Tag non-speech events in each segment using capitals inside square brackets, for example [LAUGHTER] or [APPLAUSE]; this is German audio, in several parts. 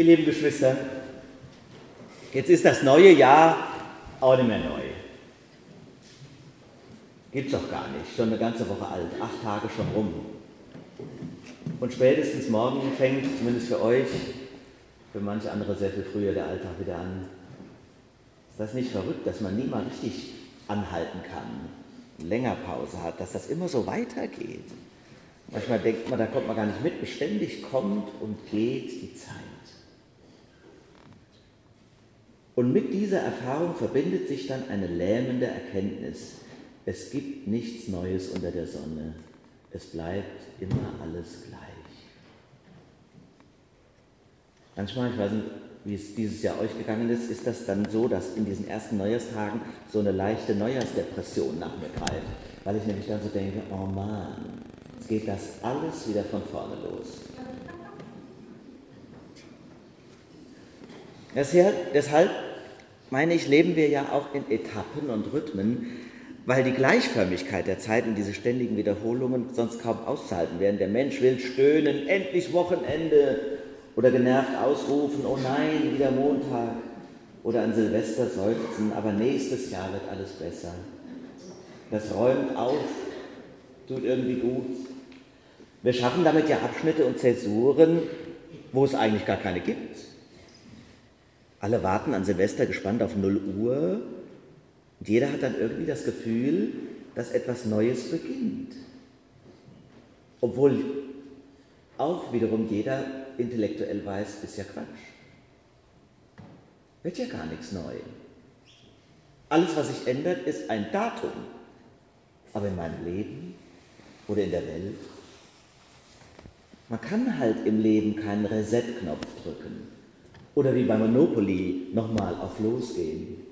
Ihr lieben Geschwister, jetzt ist das neue Jahr auch nicht mehr neu. Gibt's doch gar nicht, schon eine ganze Woche alt, acht Tage schon rum. Und spätestens morgen fängt, zumindest für euch, für manche andere sehr viel früher der Alltag wieder an. Ist das nicht verrückt, dass man nie mal richtig anhalten kann, länger Pause hat, dass das immer so weitergeht? Manchmal denkt man, da kommt man gar nicht mit. Beständig kommt und geht die Zeit. Und mit dieser Erfahrung verbindet sich dann eine lähmende Erkenntnis. Es gibt nichts Neues unter der Sonne. Es bleibt immer alles gleich. Manchmal, ich weiß nicht, wie es dieses Jahr euch gegangen ist, ist das dann so, dass in diesen ersten Neujahrstagen so eine leichte Neujahrsdepression nach mir greift. Weil ich nämlich dann so denke, oh Mann, jetzt geht das alles wieder von vorne los. Deshalb meine ich, leben wir ja auch in Etappen und Rhythmen, weil die Gleichförmigkeit der Zeit und diese ständigen Wiederholungen sonst kaum auszuhalten wären. Der Mensch will stöhnen, endlich Wochenende oder genervt ausrufen, oh nein, wieder Montag oder an Silvester seufzen, aber nächstes Jahr wird alles besser. Das räumt auf, tut irgendwie gut. Wir schaffen damit ja Abschnitte und Zäsuren, wo es eigentlich gar keine gibt. Alle warten an Silvester gespannt auf 0 Uhr und jeder hat dann irgendwie das Gefühl, dass etwas Neues beginnt. Obwohl auch wiederum jeder intellektuell weiß, ist ja Quatsch. Wird ja gar nichts neu. Alles, was sich ändert, ist ein Datum. Aber in meinem Leben oder in der Welt, man kann halt im Leben keinen Reset-Knopf drücken. Oder wie bei Monopoly nochmal auf Losgehen.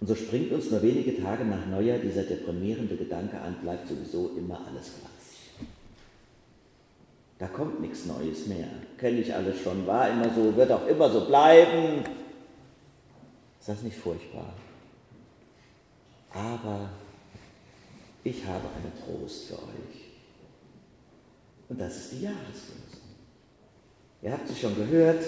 Und so springt uns nur wenige Tage nach Neujahr dieser deprimierende Gedanke an, bleibt sowieso immer alles gleich. Da kommt nichts Neues mehr. Kenne ich alles schon, war immer so, wird auch immer so bleiben. Ist das nicht furchtbar? Aber ich habe einen Trost für euch. Und das ist die Jahreslosung. Ihr habt sie schon gehört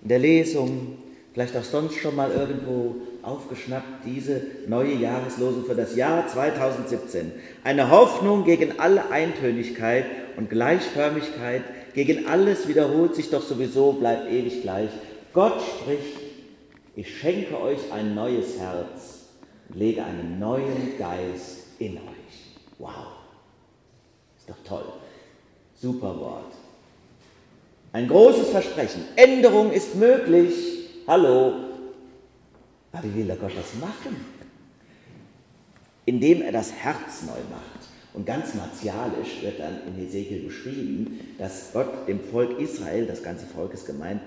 in der Lesung, vielleicht auch sonst schon mal irgendwo aufgeschnappt, diese neue Jahreslosung für das Jahr 2017. Eine Hoffnung gegen alle Eintönigkeit und Gleichförmigkeit, gegen alles wiederholt sich doch sowieso, bleibt ewig gleich. Gott spricht, ich schenke euch ein neues Herz und lege einen neuen Geist in euch. Wow, ist doch toll. Super Wort. Ein großes Versprechen. Änderung ist möglich. Hallo. Aber wie will der Gott das machen? Indem er das Herz neu macht. Und ganz martialisch wird dann in Hesekiel beschrieben, dass Gott dem Volk Israel, das ganze Volk ist gemeint,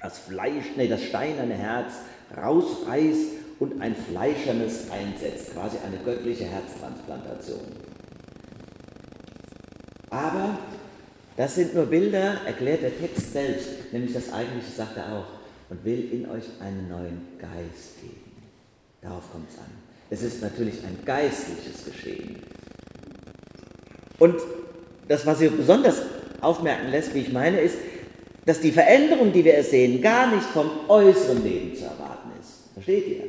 das Fleisch, nee, das steinerne Herz rausreißt und ein fleischernes einsetzt, quasi eine göttliche Herztransplantation. Aber das sind nur Bilder, erklärt der Text selbst, nämlich das eigentliche sagt er auch, und will in euch einen neuen Geist geben. Darauf kommt es an. Es ist natürlich ein geistliches Geschehen. Und das, was ihr besonders aufmerken lässt, wie ich meine, ist, dass die Veränderung, die wir ersehen, gar nicht vom äußeren Leben zu erwarten ist. Versteht ihr?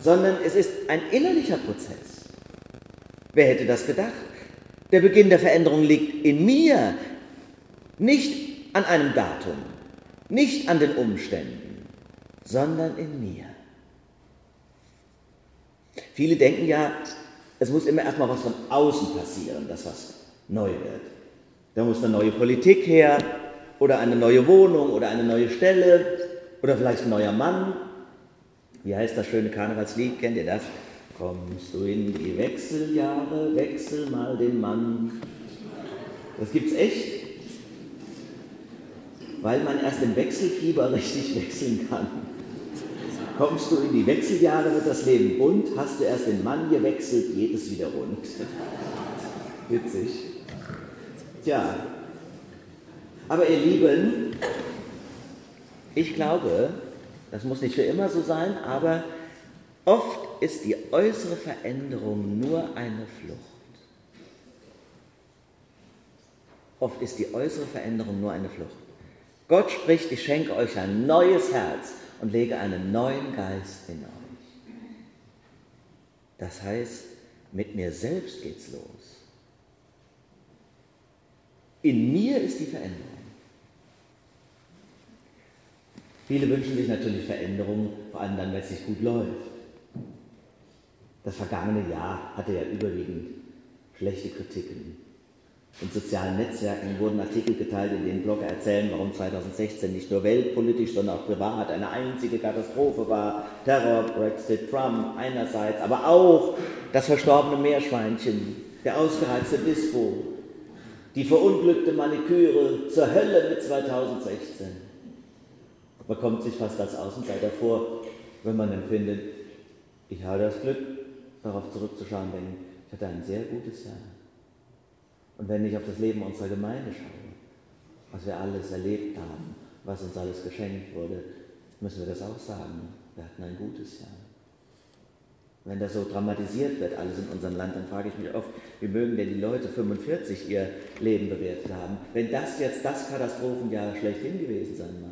Sondern es ist ein innerlicher Prozess. Wer hätte das gedacht? Der Beginn der Veränderung liegt in mir, nicht an einem Datum, nicht an den Umständen, sondern in mir. Viele denken ja, es muss immer erstmal was von außen passieren, dass was neu wird. Da muss eine neue Politik her oder eine neue Wohnung oder eine neue Stelle oder vielleicht ein neuer Mann. Wie heißt das schöne Karnevalslied? Kennt ihr das? Kommst du in die Wechseljahre, wechsel mal den Mann. Das gibt's echt. Weil man erst im Wechselfieber [LAUGHS] richtig wechseln kann. Kommst du in die Wechseljahre, wird das Leben bunt. Hast du erst den Mann gewechselt, geht es wieder rund. [LAUGHS] Witzig. Tja. Aber ihr Lieben, ich glaube, das muss nicht für immer so sein, aber Oft ist die äußere Veränderung nur eine Flucht. Oft ist die äußere Veränderung nur eine Flucht. Gott spricht, ich schenke euch ein neues Herz und lege einen neuen Geist in euch. Das heißt, mit mir selbst geht's los. In mir ist die Veränderung. Viele wünschen sich natürlich Veränderung, vor allem dann, wenn es nicht gut läuft. Das vergangene Jahr hatte ja überwiegend schlechte Kritiken. In sozialen Netzwerken wurden Artikel geteilt, in denen Blogger erzählen, warum 2016 nicht nur weltpolitisch, sondern auch privat eine einzige Katastrophe war. Terror, Brexit, Trump einerseits, aber auch das verstorbene Meerschweinchen, der ausgereizte Dispo, die verunglückte Maniküre zur Hölle mit 2016. Man kommt sich fast als Außenseiter vor, wenn man empfindet, ich habe das Glück, darauf zurückzuschauen, denke ich hatte ein sehr gutes Jahr. Und wenn ich auf das Leben unserer Gemeinde schaue, was wir alles erlebt haben, was uns alles geschenkt wurde, müssen wir das auch sagen. Wir hatten ein gutes Jahr. Wenn das so dramatisiert wird, alles in unserem Land, dann frage ich mich oft, wie mögen denn die Leute 45 ihr Leben bewertet haben, wenn das jetzt das Katastrophenjahr schlechthin gewesen sein mag.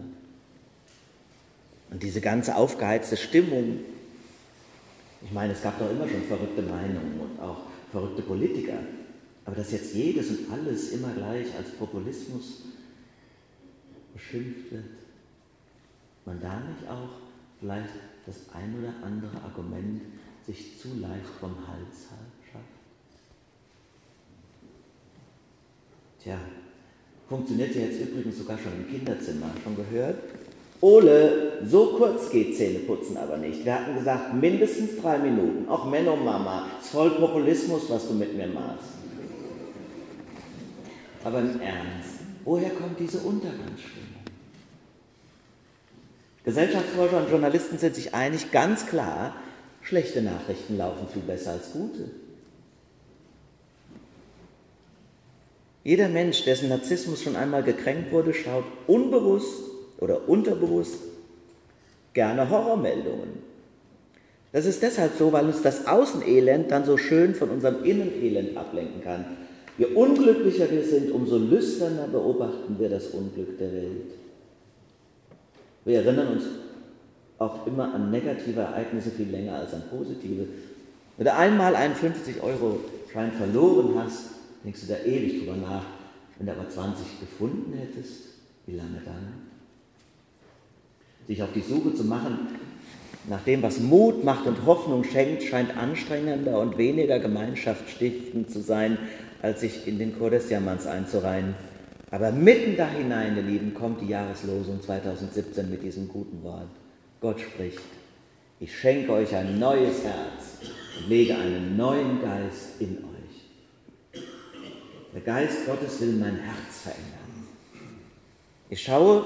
Und diese ganze aufgeheizte Stimmung, ich meine, es gab doch immer schon verrückte Meinungen und auch verrückte Politiker, aber dass jetzt jedes und alles immer gleich als Populismus beschimpft wird, man da nicht auch vielleicht das ein oder andere Argument sich zu leicht vom Hals schafft? Tja, funktioniert ja jetzt übrigens sogar schon im Kinderzimmer. Schon gehört? Ole, so kurz geht Zähneputzen aber nicht. Wir hatten gesagt, mindestens drei Minuten. Auch Menno Mama, ist voll Populismus, was du mit mir machst. Aber im Ernst, woher kommt diese Untergangsstimmung? Gesellschaftsforscher und Journalisten sind sich einig, ganz klar, schlechte Nachrichten laufen viel besser als gute. Jeder Mensch, dessen Narzissmus schon einmal gekränkt wurde, schaut unbewusst oder unterbewusst gerne Horrormeldungen. Das ist deshalb so, weil uns das Außenelend dann so schön von unserem Innenelend ablenken kann. Je unglücklicher wir sind, umso lüsterner beobachten wir das Unglück der Welt. Wir erinnern uns auch immer an negative Ereignisse viel länger als an positive. Wenn du einmal einen 50-Euro-Schein verloren hast, denkst du da ewig drüber nach. Wenn du aber 20 gefunden hättest, wie lange dann? Sich auf die Suche zu machen nach dem, was Mut macht und Hoffnung schenkt, scheint anstrengender und weniger gemeinschaftsstiftend zu sein, als sich in den Chor des Jammerns einzureihen. Aber mitten da hinein, ihr Lieben, kommt die Jahreslosung 2017 mit diesem guten Wort. Gott spricht, ich schenke euch ein neues Herz und lege einen neuen Geist in euch. Der Geist Gottes will mein Herz verändern. Ich schaue,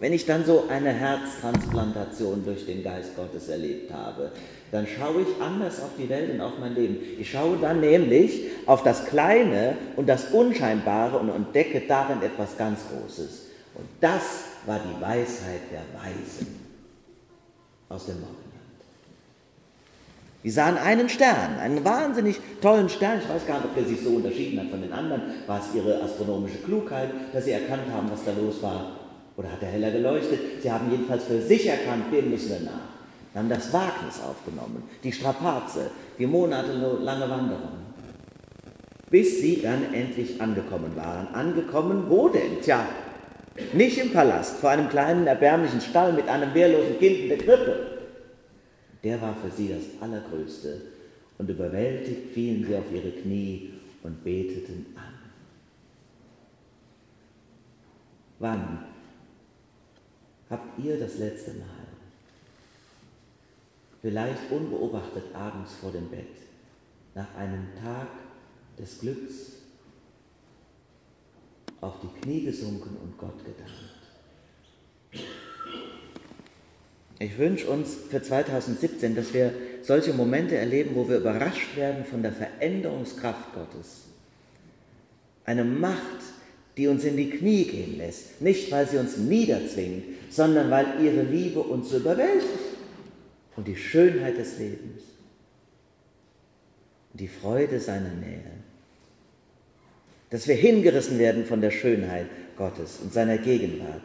wenn ich dann so eine Herztransplantation durch den Geist Gottes erlebt habe, dann schaue ich anders auf die Welt und auf mein Leben. Ich schaue dann nämlich auf das Kleine und das Unscheinbare und entdecke darin etwas ganz Großes. Und das war die Weisheit der Weisen aus dem Morgenland. Die sahen einen Stern, einen wahnsinnig tollen Stern. Ich weiß gar nicht, ob der sich so unterschieden hat von den anderen. War es ihre astronomische Klugheit, dass sie erkannt haben, was da los war? Oder hat er heller geleuchtet? Sie haben jedenfalls für sich erkannt, dem müssen wir nach haben das Wagnis aufgenommen, die Strapaze, die monatelange Wanderung, bis sie dann endlich angekommen waren. Angekommen wo denn? Tja, nicht im Palast, vor einem kleinen erbärmlichen Stall mit einem wehrlosen Kind in der Krippe. Der war für sie das Allergrößte und überwältigt fielen sie auf ihre Knie und beteten an. Wann habt ihr das letzte Mal vielleicht unbeobachtet abends vor dem Bett, nach einem Tag des Glücks, auf die Knie gesunken und Gott gedankt. Ich wünsche uns für 2017, dass wir solche Momente erleben, wo wir überrascht werden von der Veränderungskraft Gottes. Eine Macht, die uns in die Knie gehen lässt, nicht weil sie uns niederzwingt, sondern weil ihre Liebe uns überwältigt und die Schönheit des Lebens die Freude seiner Nähe. dass wir hingerissen werden von der Schönheit Gottes und seiner Gegenwart.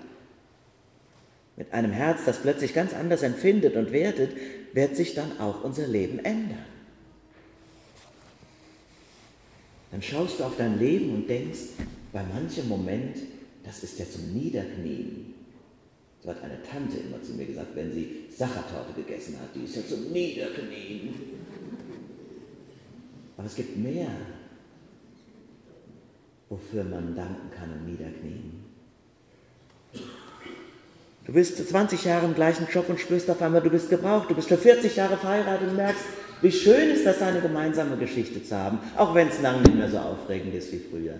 Mit einem Herz, das plötzlich ganz anders empfindet und wertet, wird sich dann auch unser Leben ändern. Dann schaust du auf dein Leben und denkst, bei manchem Moment, das ist ja zum Niederknien. So hat eine Tante immer zu mir gesagt, wenn sie Sachertorte gegessen hat, die ist ja zum Niederknien. Aber es gibt mehr, wofür man danken kann und niederknien. Du bist 20 Jahre im gleichen Job und spürst auf einmal, du bist gebraucht. Du bist für 40 Jahre verheiratet und merkst, wie schön ist das, eine gemeinsame Geschichte zu haben, auch wenn es lange nicht mehr so aufregend ist wie früher.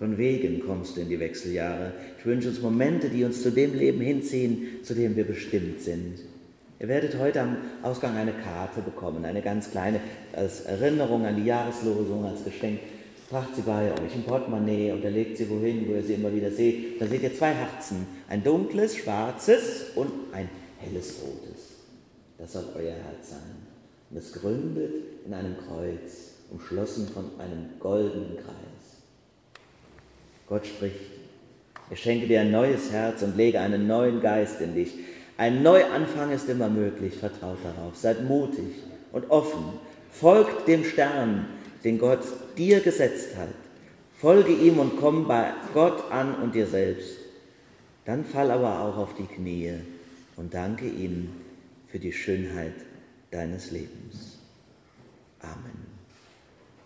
Von wegen kommst du in die Wechseljahre. Ich wünsche uns Momente, die uns zu dem Leben hinziehen, zu dem wir bestimmt sind. Ihr werdet heute am Ausgang eine Karte bekommen, eine ganz kleine, als Erinnerung an die Jahreslosung, als Geschenk Tragt sie bei euch im Portemonnaie oder legt sie wohin, wo ihr sie immer wieder seht. Da seht ihr zwei Herzen, ein dunkles, schwarzes und ein helles, rotes. Das soll euer Herz sein. Und es gründet in einem Kreuz, umschlossen von einem goldenen Kreis. Gott spricht, ich schenke dir ein neues Herz und lege einen neuen Geist in dich. Ein Neuanfang ist immer möglich, vertraut darauf. Seid mutig und offen. Folgt dem Stern, den Gott dir gesetzt hat. Folge ihm und komm bei Gott an und dir selbst. Dann fall aber auch auf die Knie und danke ihm für die Schönheit deines Lebens. Amen.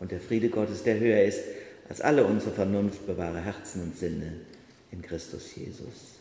Und der Friede Gottes, der höher ist als alle unsere Vernunft, bewahre Herzen und Sinne in Christus Jesus.